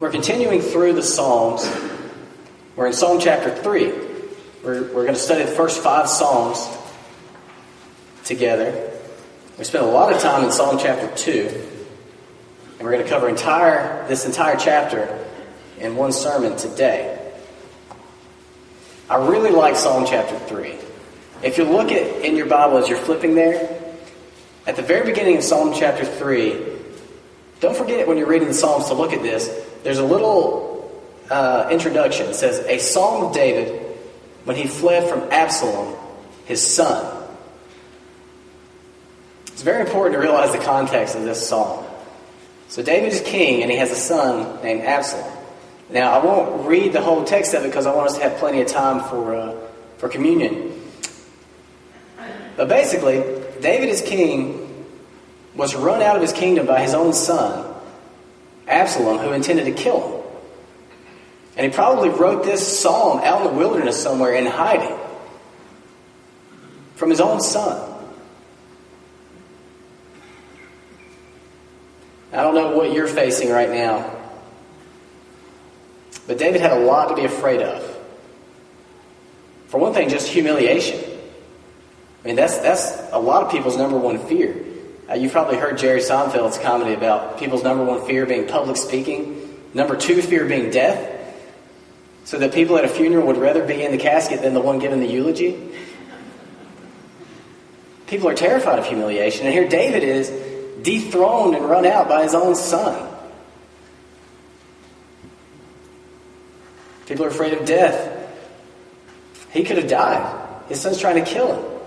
We're continuing through the Psalms. We're in Psalm chapter 3. We're, we're going to study the first five Psalms together. We spent a lot of time in Psalm chapter 2, and we're going to cover entire, this entire chapter in one sermon today. I really like Psalm chapter 3. If you look at in your Bible as you're flipping there, at the very beginning of Psalm chapter 3, don't forget when you're reading the Psalms to look at this there's a little uh, introduction. It says, A psalm of David when he fled from Absalom, his son. It's very important to realize the context of this psalm. So David is king, and he has a son named Absalom. Now, I won't read the whole text of it because I want us to have plenty of time for, uh, for communion. But basically, David is king, was run out of his kingdom by his own son, Absalom, who intended to kill him. And he probably wrote this psalm out in the wilderness somewhere in hiding from his own son. I don't know what you're facing right now, but David had a lot to be afraid of. For one thing, just humiliation. I mean, that's, that's a lot of people's number one fear. Uh, you've probably heard Jerry Seinfeld's comedy about people's number one fear being public speaking, number two fear being death, so that people at a funeral would rather be in the casket than the one giving the eulogy. People are terrified of humiliation, and here David is dethroned and run out by his own son. People are afraid of death. He could have died. His son's trying to kill him.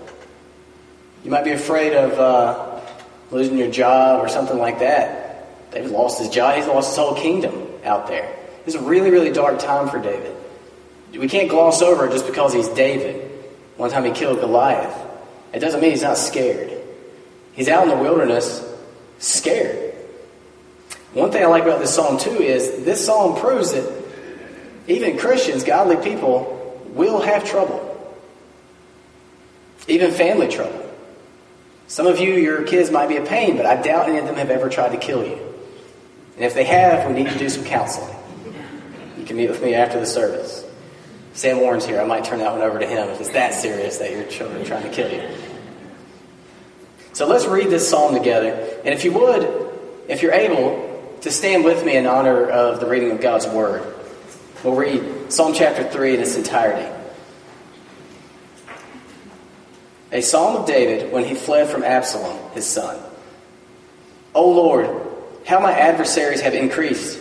You might be afraid of uh, losing your job or something like that. David lost his job. He's lost his whole kingdom out there. It's a really, really dark time for David. We can't gloss over it just because he's David. One time he killed Goliath. It doesn't mean he's not scared. He's out in the wilderness scared. One thing I like about this psalm, too, is this psalm proves that even Christians, godly people, will have trouble. Even family trouble. Some of you, your kids might be a pain, but I doubt any of them have ever tried to kill you. And if they have, we need to do some counseling. You can meet with me after the service. Sam Warren's here. I might turn that one over to him if it's that serious that your children are trying to kill you. So let's read this psalm together. And if you would, if you're able, to stand with me in honor of the reading of God's Word. We'll read Psalm chapter 3 in its entirety. A psalm of David when he fled from Absalom, his son. O Lord, how my adversaries have increased.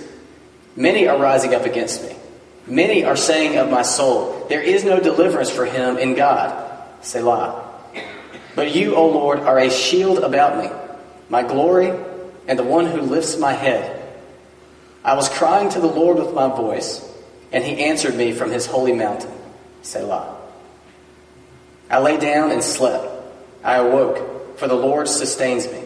Many are rising up against me. Many are saying of my soul, There is no deliverance for him in God. Selah. But you, O Lord, are a shield about me, my glory, and the one who lifts my head. I was crying to the Lord with my voice, and he answered me from his holy mountain. Selah. I lay down and slept. I awoke, for the Lord sustains me.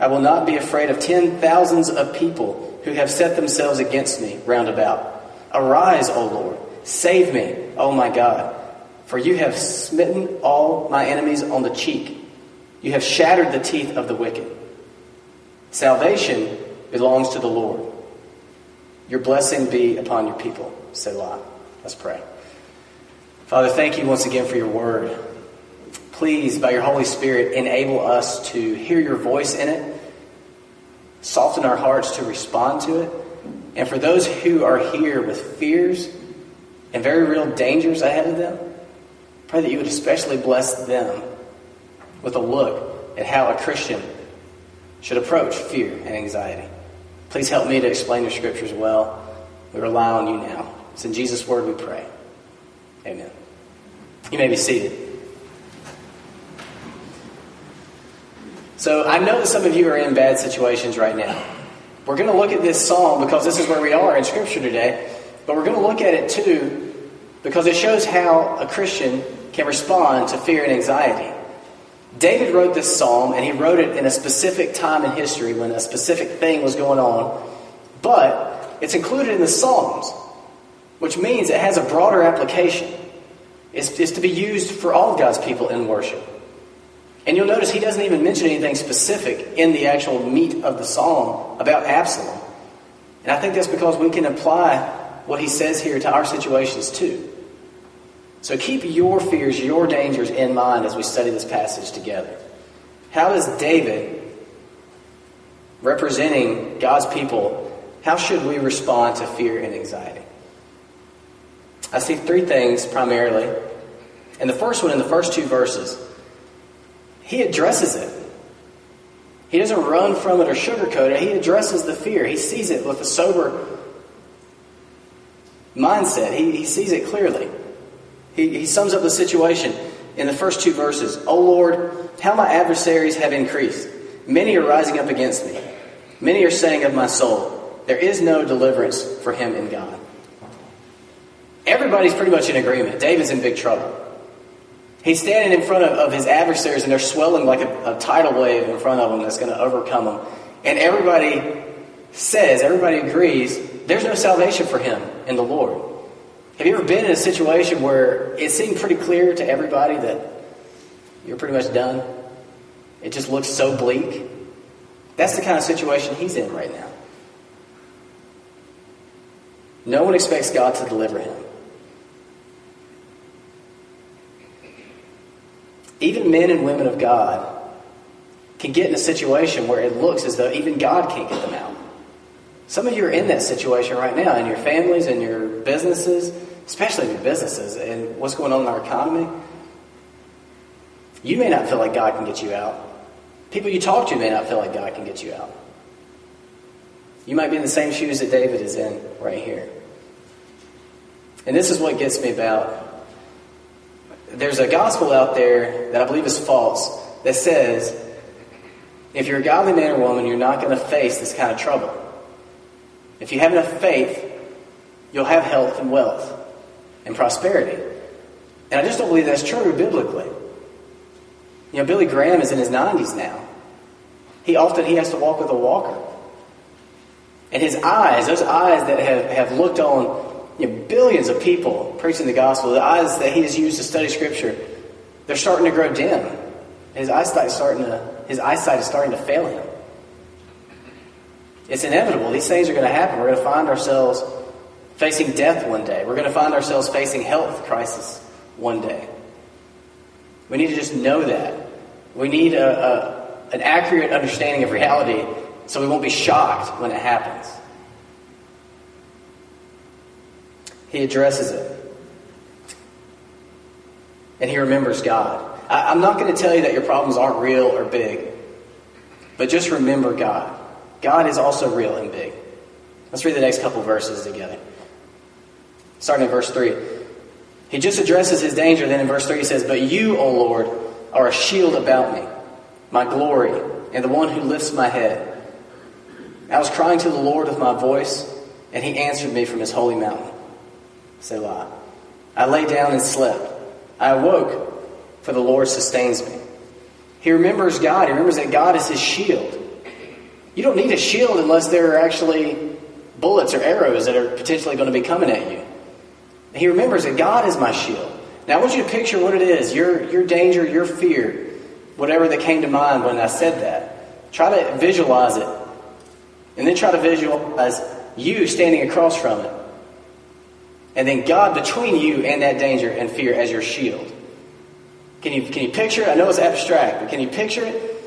I will not be afraid of ten thousands of people who have set themselves against me round about. Arise, O Lord, save me, O my God, for you have smitten all my enemies on the cheek. You have shattered the teeth of the wicked. Salvation belongs to the Lord. Your blessing be upon your people. Selah. Let's pray. Father, thank you once again for your word. Please, by your Holy Spirit, enable us to hear your voice in it, soften our hearts to respond to it. And for those who are here with fears and very real dangers ahead of them, pray that you would especially bless them with a look at how a Christian should approach fear and anxiety. Please help me to explain your scriptures well. We rely on you now. It's in Jesus' word we pray. Amen. You may be seated. So I know that some of you are in bad situations right now. We're going to look at this psalm because this is where we are in Scripture today, but we're going to look at it too because it shows how a Christian can respond to fear and anxiety. David wrote this psalm, and he wrote it in a specific time in history when a specific thing was going on, but it's included in the Psalms, which means it has a broader application is, to be used for all of God's people in worship. And you'll notice he doesn't even mention anything specific in the actual meat of the psalm about Absalom. And I think that's because we can apply what he says here to our situations too. So keep your fears, your dangers in mind as we study this passage together. How does David, representing God's people, how should we respond to fear and anxiety? I see three things primarily. And the first one in the first two verses, he addresses it. He doesn't run from it or sugarcoat it. He addresses the fear. He sees it with a sober mindset. He, he sees it clearly. He, he sums up the situation in the first two verses. O oh Lord, how my adversaries have increased. Many are rising up against me. Many are saying of my soul, there is no deliverance for him in God. Everybody's pretty much in agreement. David's in big trouble. He's standing in front of, of his adversaries and they're swelling like a, a tidal wave in front of him that's going to overcome them. And everybody says, everybody agrees, there's no salvation for him in the Lord. Have you ever been in a situation where it seemed pretty clear to everybody that you're pretty much done? It just looks so bleak. That's the kind of situation he's in right now. No one expects God to deliver him. Even men and women of God can get in a situation where it looks as though even God can't get them out. Some of you are in that situation right now in your families and your businesses, especially in your businesses and what's going on in our economy. You may not feel like God can get you out. People you talk to may not feel like God can get you out. You might be in the same shoes that David is in right here. And this is what gets me about there's a gospel out there that I believe is false that says if you're a godly man or woman, you're not going to face this kind of trouble. If you have enough faith, you'll have health and wealth and prosperity. And I just don't believe that's true biblically. You know, Billy Graham is in his 90s now. He often he has to walk with a walker. And his eyes, those eyes that have, have looked on you know, billions of people preaching the gospel, the eyes that he has used to study Scripture, they're starting to grow dim. His eyesight is starting to, his eyesight is starting to fail him. It's inevitable. These things are going to happen. We're going to find ourselves facing death one day. We're going to find ourselves facing health crisis one day. We need to just know that. We need a, a, an accurate understanding of reality so we won't be shocked when it happens. He addresses it. And he remembers God. I, I'm not going to tell you that your problems aren't real or big, but just remember God. God is also real and big. Let's read the next couple verses together. Starting in verse 3. He just addresses his danger. Then in verse 3 he says, But you, O Lord, are a shield about me, my glory, and the one who lifts my head. I was crying to the Lord with my voice, and he answered me from his holy mountain. Selah. I lay down and slept. I awoke, for the Lord sustains me. He remembers God. He remembers that God is his shield. You don't need a shield unless there are actually bullets or arrows that are potentially going to be coming at you. He remembers that God is my shield. Now I want you to picture what it is your, your danger, your fear, whatever that came to mind when I said that. Try to visualize it. And then try to visualize you standing across from it. And then God between you and that danger and fear as your shield. Can you, can you picture it? I know it's abstract, but can you picture it?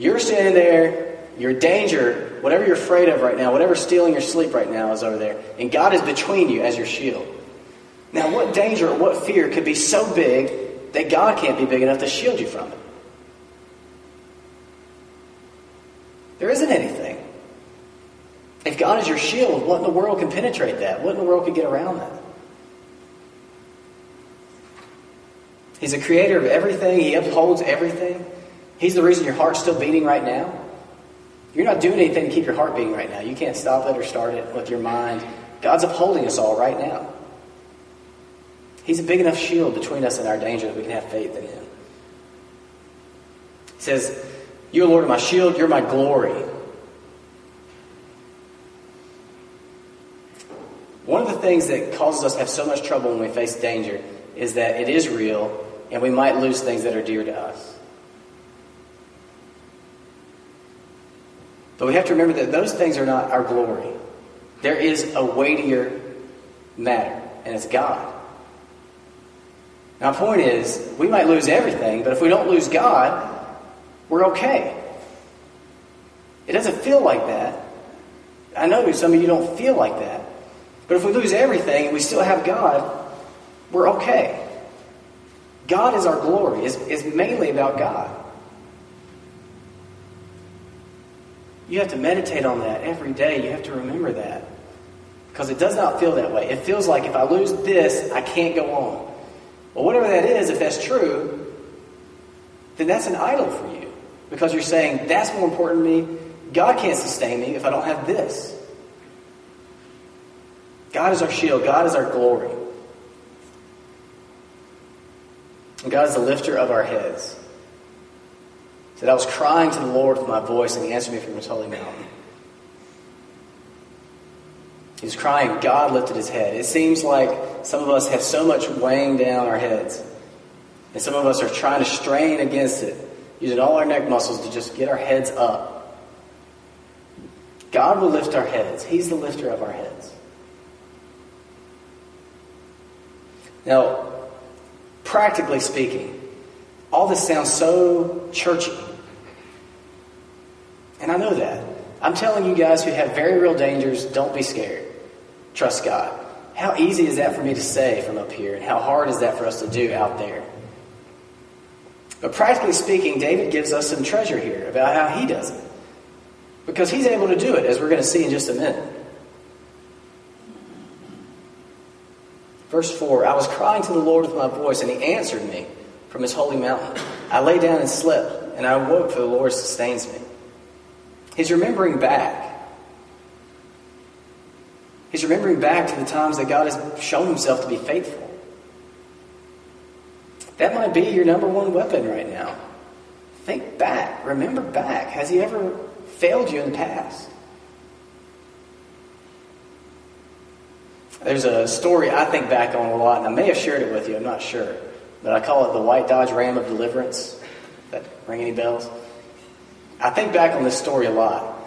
You're standing there, your danger, whatever you're afraid of right now, whatever's stealing your sleep right now is over there, and God is between you as your shield. Now, what danger or what fear could be so big that God can't be big enough to shield you from it? There isn't anything. If God is your shield, what in the world can penetrate that? What in the world could get around that? He's the creator of everything. He upholds everything. He's the reason your heart's still beating right now. You're not doing anything to keep your heart beating right now. You can't stop it or start it with your mind. God's upholding us all right now. He's a big enough shield between us and our danger that we can have faith in Him. He says, You're Lord, are my shield. You're my glory. One of the things that causes us to have so much trouble when we face danger is that it is real and we might lose things that are dear to us. But we have to remember that those things are not our glory. There is a weightier matter, and it's God. Now, point is, we might lose everything, but if we don't lose God, we're okay. It doesn't feel like that. I know some of you don't feel like that. But if we lose everything and we still have God, we're okay. God is our glory. is, it's mainly about God. You have to meditate on that every day. You have to remember that. Because it does not feel that way. It feels like if I lose this, I can't go on. Well, whatever that is, if that's true, then that's an idol for you. Because you're saying, that's more important to me. God can't sustain me if I don't have this. God is our shield, God is our glory. And God is the lifter of our heads. That I was crying to the Lord with my voice, and He answered me from His holy mountain. He was crying, God lifted His head. It seems like some of us have so much weighing down our heads, and some of us are trying to strain against it, using all our neck muscles to just get our heads up. God will lift our heads, He's the lifter of our heads. Now, practically speaking, all this sounds so churchy. And I know that. I'm telling you guys who have very real dangers, don't be scared. Trust God. How easy is that for me to say from up here? And how hard is that for us to do out there? But practically speaking, David gives us some treasure here about how he does it. Because he's able to do it, as we're going to see in just a minute. Verse 4 I was crying to the Lord with my voice, and he answered me from his holy mountain. I lay down and slept, and I awoke, for the Lord sustains me. He's remembering back. He's remembering back to the times that God has shown himself to be faithful. That might be your number one weapon right now. Think back. Remember back. Has he ever failed you in the past? There's a story I think back on a lot, and I may have shared it with you, I'm not sure. But I call it the White Dodge Ram of Deliverance. That ring any bells? I think back on this story a lot.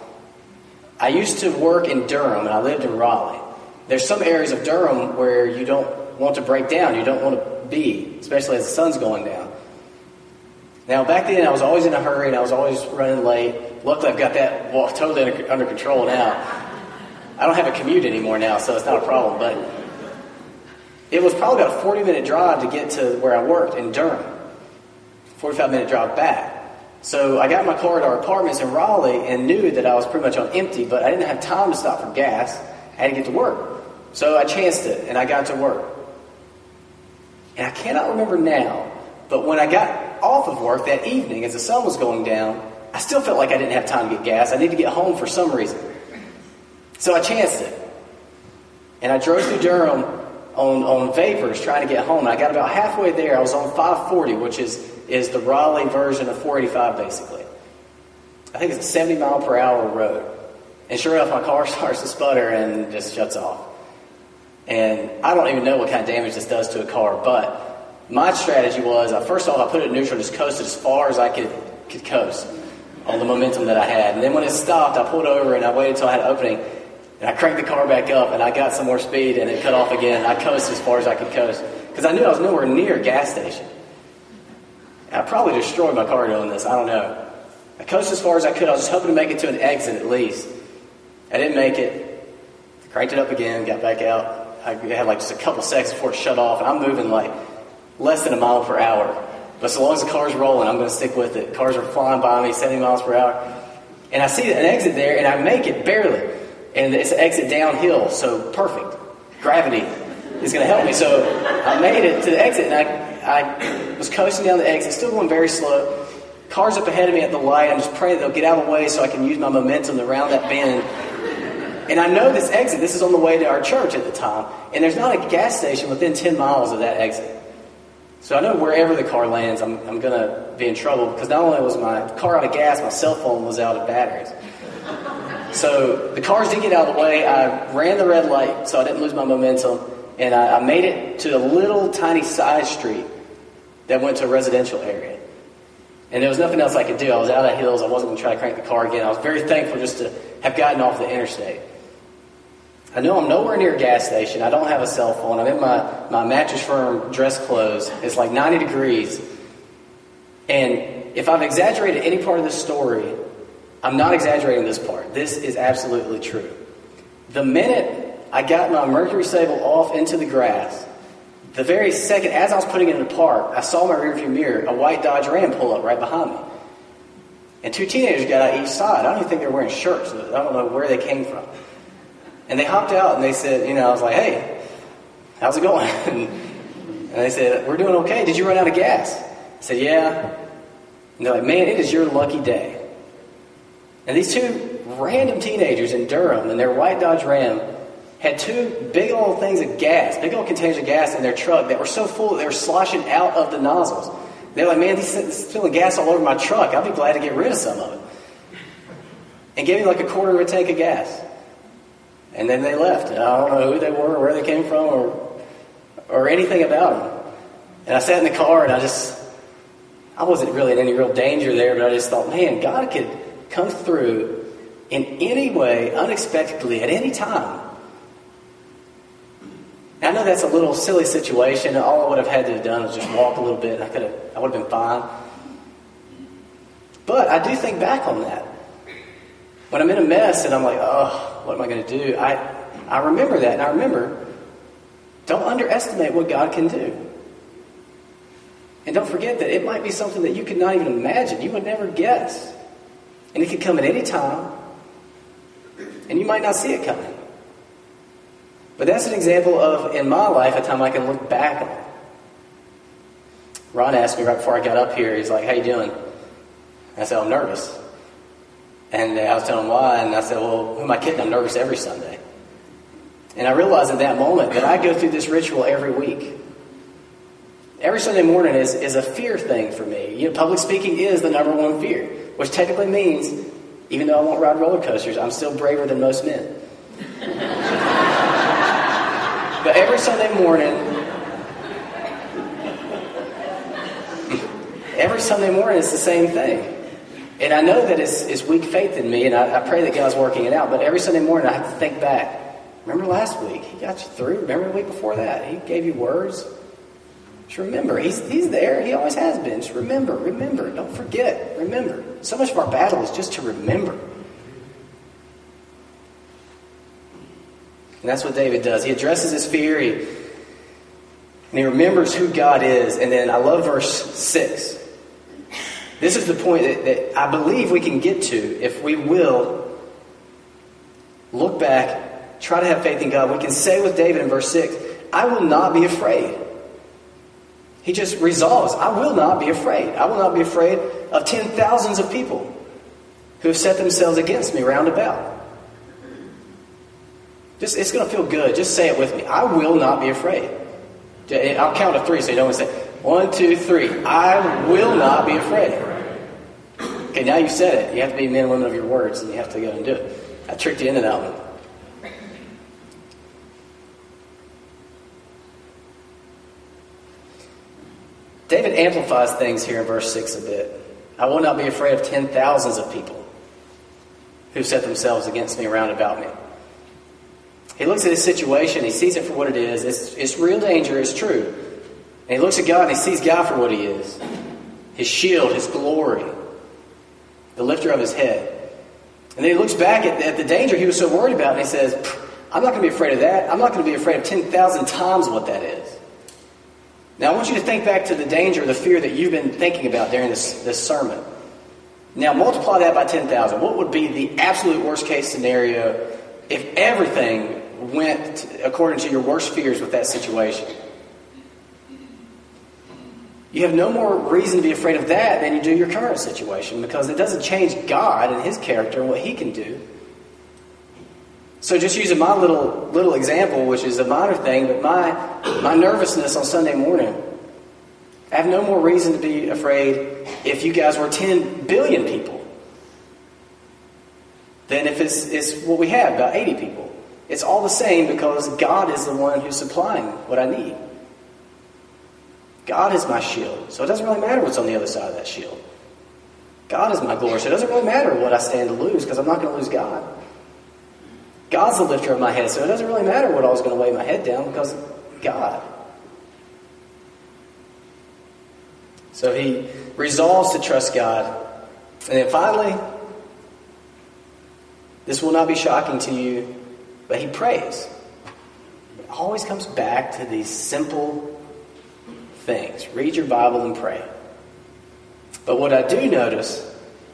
I used to work in Durham, and I lived in Raleigh. There's some areas of Durham where you don't want to break down, you don't want to be, especially as the sun's going down. Now, back then, I was always in a hurry, and I was always running late. Luckily, I've got that well, totally under, under control now. I don't have a commute anymore now, so it's not a problem. But it was probably about a 40 minute drive to get to where I worked in Durham. 45 minute drive back. So I got my car at our apartments in Raleigh and knew that I was pretty much on empty, but I didn't have time to stop for gas. I had to get to work. So I chanced it and I got to work. And I cannot remember now, but when I got off of work that evening as the sun was going down, I still felt like I didn't have time to get gas. I needed to get home for some reason. So I chanced it. And I drove through Durham on, on vapors trying to get home. And I got about halfway there. I was on 540, which is, is the Raleigh version of 485, basically. I think it's a 70 mile per hour road. And sure enough, my car starts to sputter and just shuts off. And I don't even know what kind of damage this does to a car, but my strategy was, I, first of all, I put it in neutral, just coasted as far as I could, could coast on the momentum that I had. And then when it stopped, I pulled over and I waited until I had an opening and I cranked the car back up and I got some more speed and it cut off again. I coasted as far as I could coast because I knew I was nowhere near a gas station. And I probably destroyed my car doing this. I don't know. I coasted as far as I could. I was just hoping to make it to an exit at least. I didn't make it. Cranked it up again, got back out. I had like just a couple seconds before it shut off, and I'm moving like less than a mile per hour. But so long as the car's rolling, I'm going to stick with it. Cars are flying by me, 70 miles per hour. And I see an exit there, and I make it barely and it's an exit downhill, so perfect. Gravity is going to help me. So I made it to the exit, and I, I was coasting down the exit, still going very slow. Cars up ahead of me at the light. I'm just praying they'll get out of the way so I can use my momentum to round that bend. And I know this exit, this is on the way to our church at the time, and there's not a gas station within 10 miles of that exit. So I know wherever the car lands, I'm, I'm going to be in trouble because not only was my car out of gas, my cell phone was out of batteries. So the cars did get out of the way. I ran the red light so I didn't lose my momentum. And I, I made it to a little tiny side street that went to a residential area. And there was nothing else I could do. I was out of hills. I wasn't going to try to crank the car again. I was very thankful just to have gotten off the interstate. I know I'm nowhere near a gas station. I don't have a cell phone. I'm in my, my mattress firm dress clothes. It's like 90 degrees. And if I've exaggerated any part of this story, I'm not exaggerating this part. This is absolutely true. The minute I got my Mercury Sable off into the grass, the very second, as I was putting it in the park, I saw my rearview mirror, a white Dodge Ram pull up right behind me. And two teenagers got out each side. I don't even think they were wearing shirts. I don't know where they came from. And they hopped out and they said, you know, I was like, hey, how's it going? and they said, we're doing okay. Did you run out of gas? I said, yeah. And they're like, man, it is your lucky day. And these two random teenagers in Durham in their white Dodge Ram had two big old things of gas, big old containers of gas in their truck that were so full that they were sloshing out of the nozzles. They're like, man, this is filling gas all over my truck. I'll be glad to get rid of some of it. And gave me like a quarter of a tank of gas. And then they left. And I don't know who they were or where they came from or, or anything about them. And I sat in the car and I just, I wasn't really in any real danger there, but I just thought, man, God could come through in any way, unexpectedly, at any time. I know that's a little silly situation. All I would have had to have done was just walk a little bit, I could have, I would have been fine. But I do think back on that. When I'm in a mess and I'm like, oh, what am I going to do? I, I remember that, and I remember, don't underestimate what God can do. And don't forget that it might be something that you could not even imagine. You would never guess. And it could come at any time, and you might not see it coming. But that's an example of, in my life, a time I can look back on. Ron asked me right before I got up here, he's like, how you doing? I said, I'm nervous. And I was telling him why, and I said, well, who am I kidding? I'm nervous every Sunday. And I realized at that moment that I go through this ritual every week. Every Sunday morning is, is a fear thing for me. You know, public speaking is the number one fear, which technically means, even though I won't ride roller coasters, I'm still braver than most men. but every Sunday morning, every Sunday morning it's the same thing. And I know that it's, it's weak faith in me, and I, I pray that God's working it out. But every Sunday morning I have to think back. Remember last week? He got you through. Remember the week before that? He gave you words. Just remember, he's, he's there. He always has been. Just remember, remember. Don't forget. Remember. So much of our battle is just to remember. And that's what David does. He addresses his fear, he, and he remembers who God is. And then I love verse 6. This is the point that, that I believe we can get to if we will look back, try to have faith in God. We can say with David in verse 6, I will not be afraid. He just resolves, I will not be afraid. I will not be afraid of ten thousands of people who have set themselves against me round about. Just, it's going to feel good. Just say it with me. I will not be afraid. I'll count to three so you don't say, one, two, three. I will not be afraid. Okay, now you said it. You have to be men and women of your words, and you have to go and do it. I tricked you into that one. David amplifies things here in verse 6 a bit. I will not be afraid of ten thousands of people who set themselves against me around about me. He looks at his situation, he sees it for what it is. It's, it's real danger, it's true. And he looks at God and he sees God for what he is his shield, his glory, the lifter of his head. And then he looks back at, at the danger he was so worried about and he says, I'm not going to be afraid of that. I'm not going to be afraid of 10,000 times what that is. Now, I want you to think back to the danger, the fear that you've been thinking about during this, this sermon. Now, multiply that by 10,000. What would be the absolute worst case scenario if everything went according to your worst fears with that situation? You have no more reason to be afraid of that than you do your current situation because it doesn't change God and His character and what He can do. So just using my little little example, which is a minor thing, but my my nervousness on Sunday morning, I have no more reason to be afraid if you guys were 10 billion people than if it's, it's what we have, about 80 people. It's all the same because God is the one who's supplying what I need. God is my shield. So it doesn't really matter what's on the other side of that shield. God is my glory. So it doesn't really matter what I stand to lose because I'm not going to lose God. God's the lifter of my head, so it doesn't really matter what I was going to weigh my head down because God. So he resolves to trust God. And then finally, this will not be shocking to you, but he prays. It always comes back to these simple things. Read your Bible and pray. But what I do notice,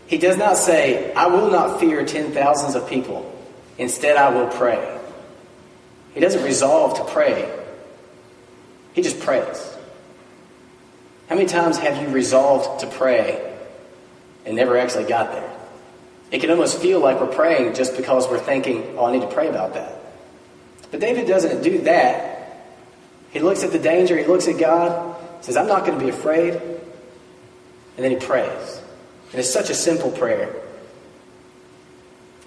he does not say, I will not fear ten thousands of people. Instead, I will pray. He doesn't resolve to pray, he just prays. How many times have you resolved to pray and never actually got there? It can almost feel like we're praying just because we're thinking, oh, I need to pray about that. But David doesn't do that. He looks at the danger, he looks at God, says, I'm not going to be afraid. And then he prays. And it's such a simple prayer.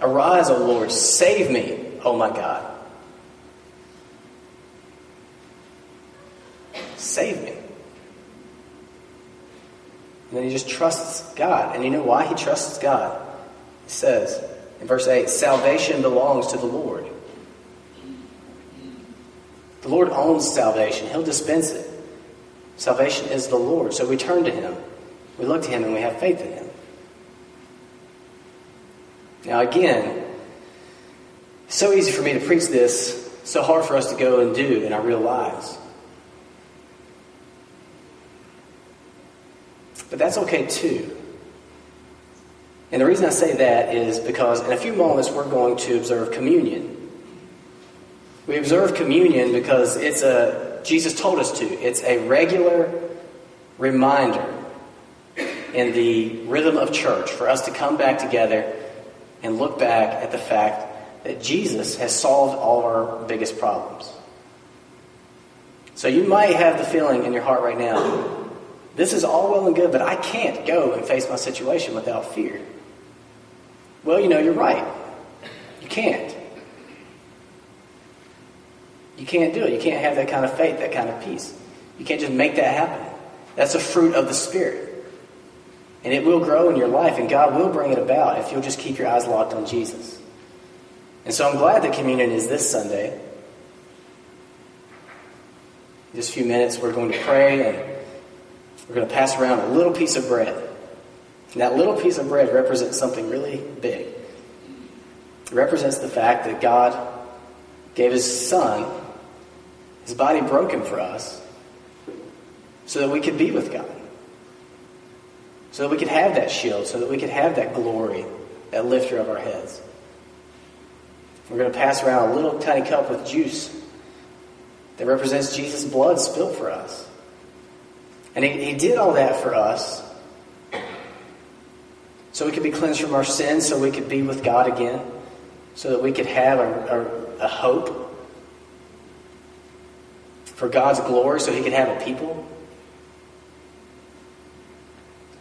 Arise, O Lord, save me, O my God. Save me. And then he just trusts God. And you know why he trusts God? He says in verse 8 Salvation belongs to the Lord. The Lord owns salvation, He'll dispense it. Salvation is the Lord. So we turn to Him, we look to Him, and we have faith in Him. Now, again, so easy for me to preach this, so hard for us to go and do in our real lives. But that's okay too. And the reason I say that is because in a few moments we're going to observe communion. We observe communion because it's a Jesus told us to. It's a regular reminder in the rhythm of church for us to come back together and look back at the fact that Jesus has solved all of our biggest problems. So you might have the feeling in your heart right now this is all well and good, but I can't go and face my situation without fear. Well, you know, you're right. You can't. You can't do it. You can't have that kind of faith, that kind of peace. You can't just make that happen. That's a fruit of the Spirit. And it will grow in your life, and God will bring it about if you'll just keep your eyes locked on Jesus. And so I'm glad that communion is this Sunday. In just a few minutes, we're going to pray and we're going to pass around a little piece of bread. And that little piece of bread represents something really big. It represents the fact that God gave His Son, His body broken for us, so that we could be with God. So that we could have that shield, so that we could have that glory, that lifter of our heads. We're going to pass around a little tiny cup with juice that represents Jesus' blood spilled for us. And he, he did all that for us so we could be cleansed from our sins, so we could be with God again, so that we could have a, a, a hope for God's glory, so He could have a people.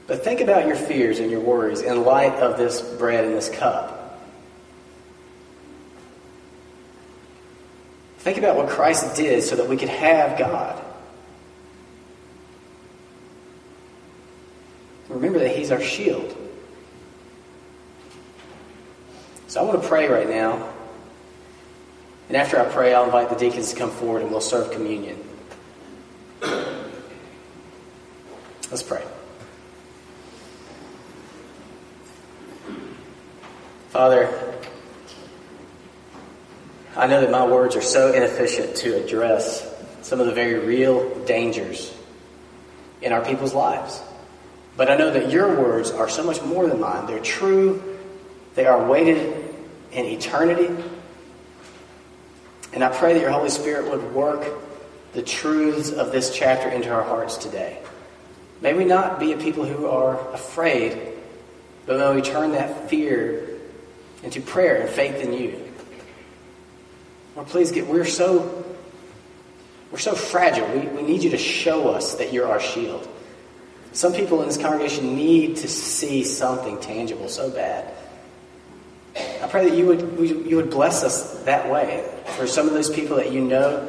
But think about your fears and your worries in light of this bread and this cup. Think about what Christ did so that we could have God. Remember that He's our shield. So I want to pray right now. And after I pray, I'll invite the deacons to come forward and we'll serve communion. Let's pray. Father, I know that my words are so inefficient to address some of the very real dangers in our people's lives. But I know that your words are so much more than mine. They're true, they are weighted in eternity. And I pray that your Holy Spirit would work the truths of this chapter into our hearts today. May we not be a people who are afraid, but may we turn that fear into prayer and faith in you. Lord, please get, we're so, we're so fragile. We, we need you to show us that you're our shield. Some people in this congregation need to see something tangible so bad. I pray that you would, you would bless us that way. For some of those people that you know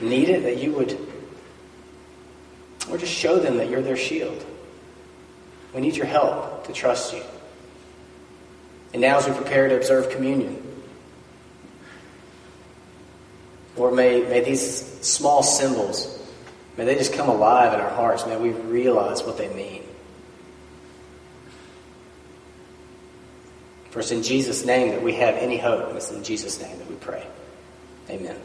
need it, that you would, or just show them that you're their shield. We need your help to trust you. And now, as we prepare to observe communion, Lord, may, may these small symbols, may they just come alive in our hearts. May we realize what they mean. For it's in Jesus' name that we have any hope. It's in Jesus' name that we pray. Amen.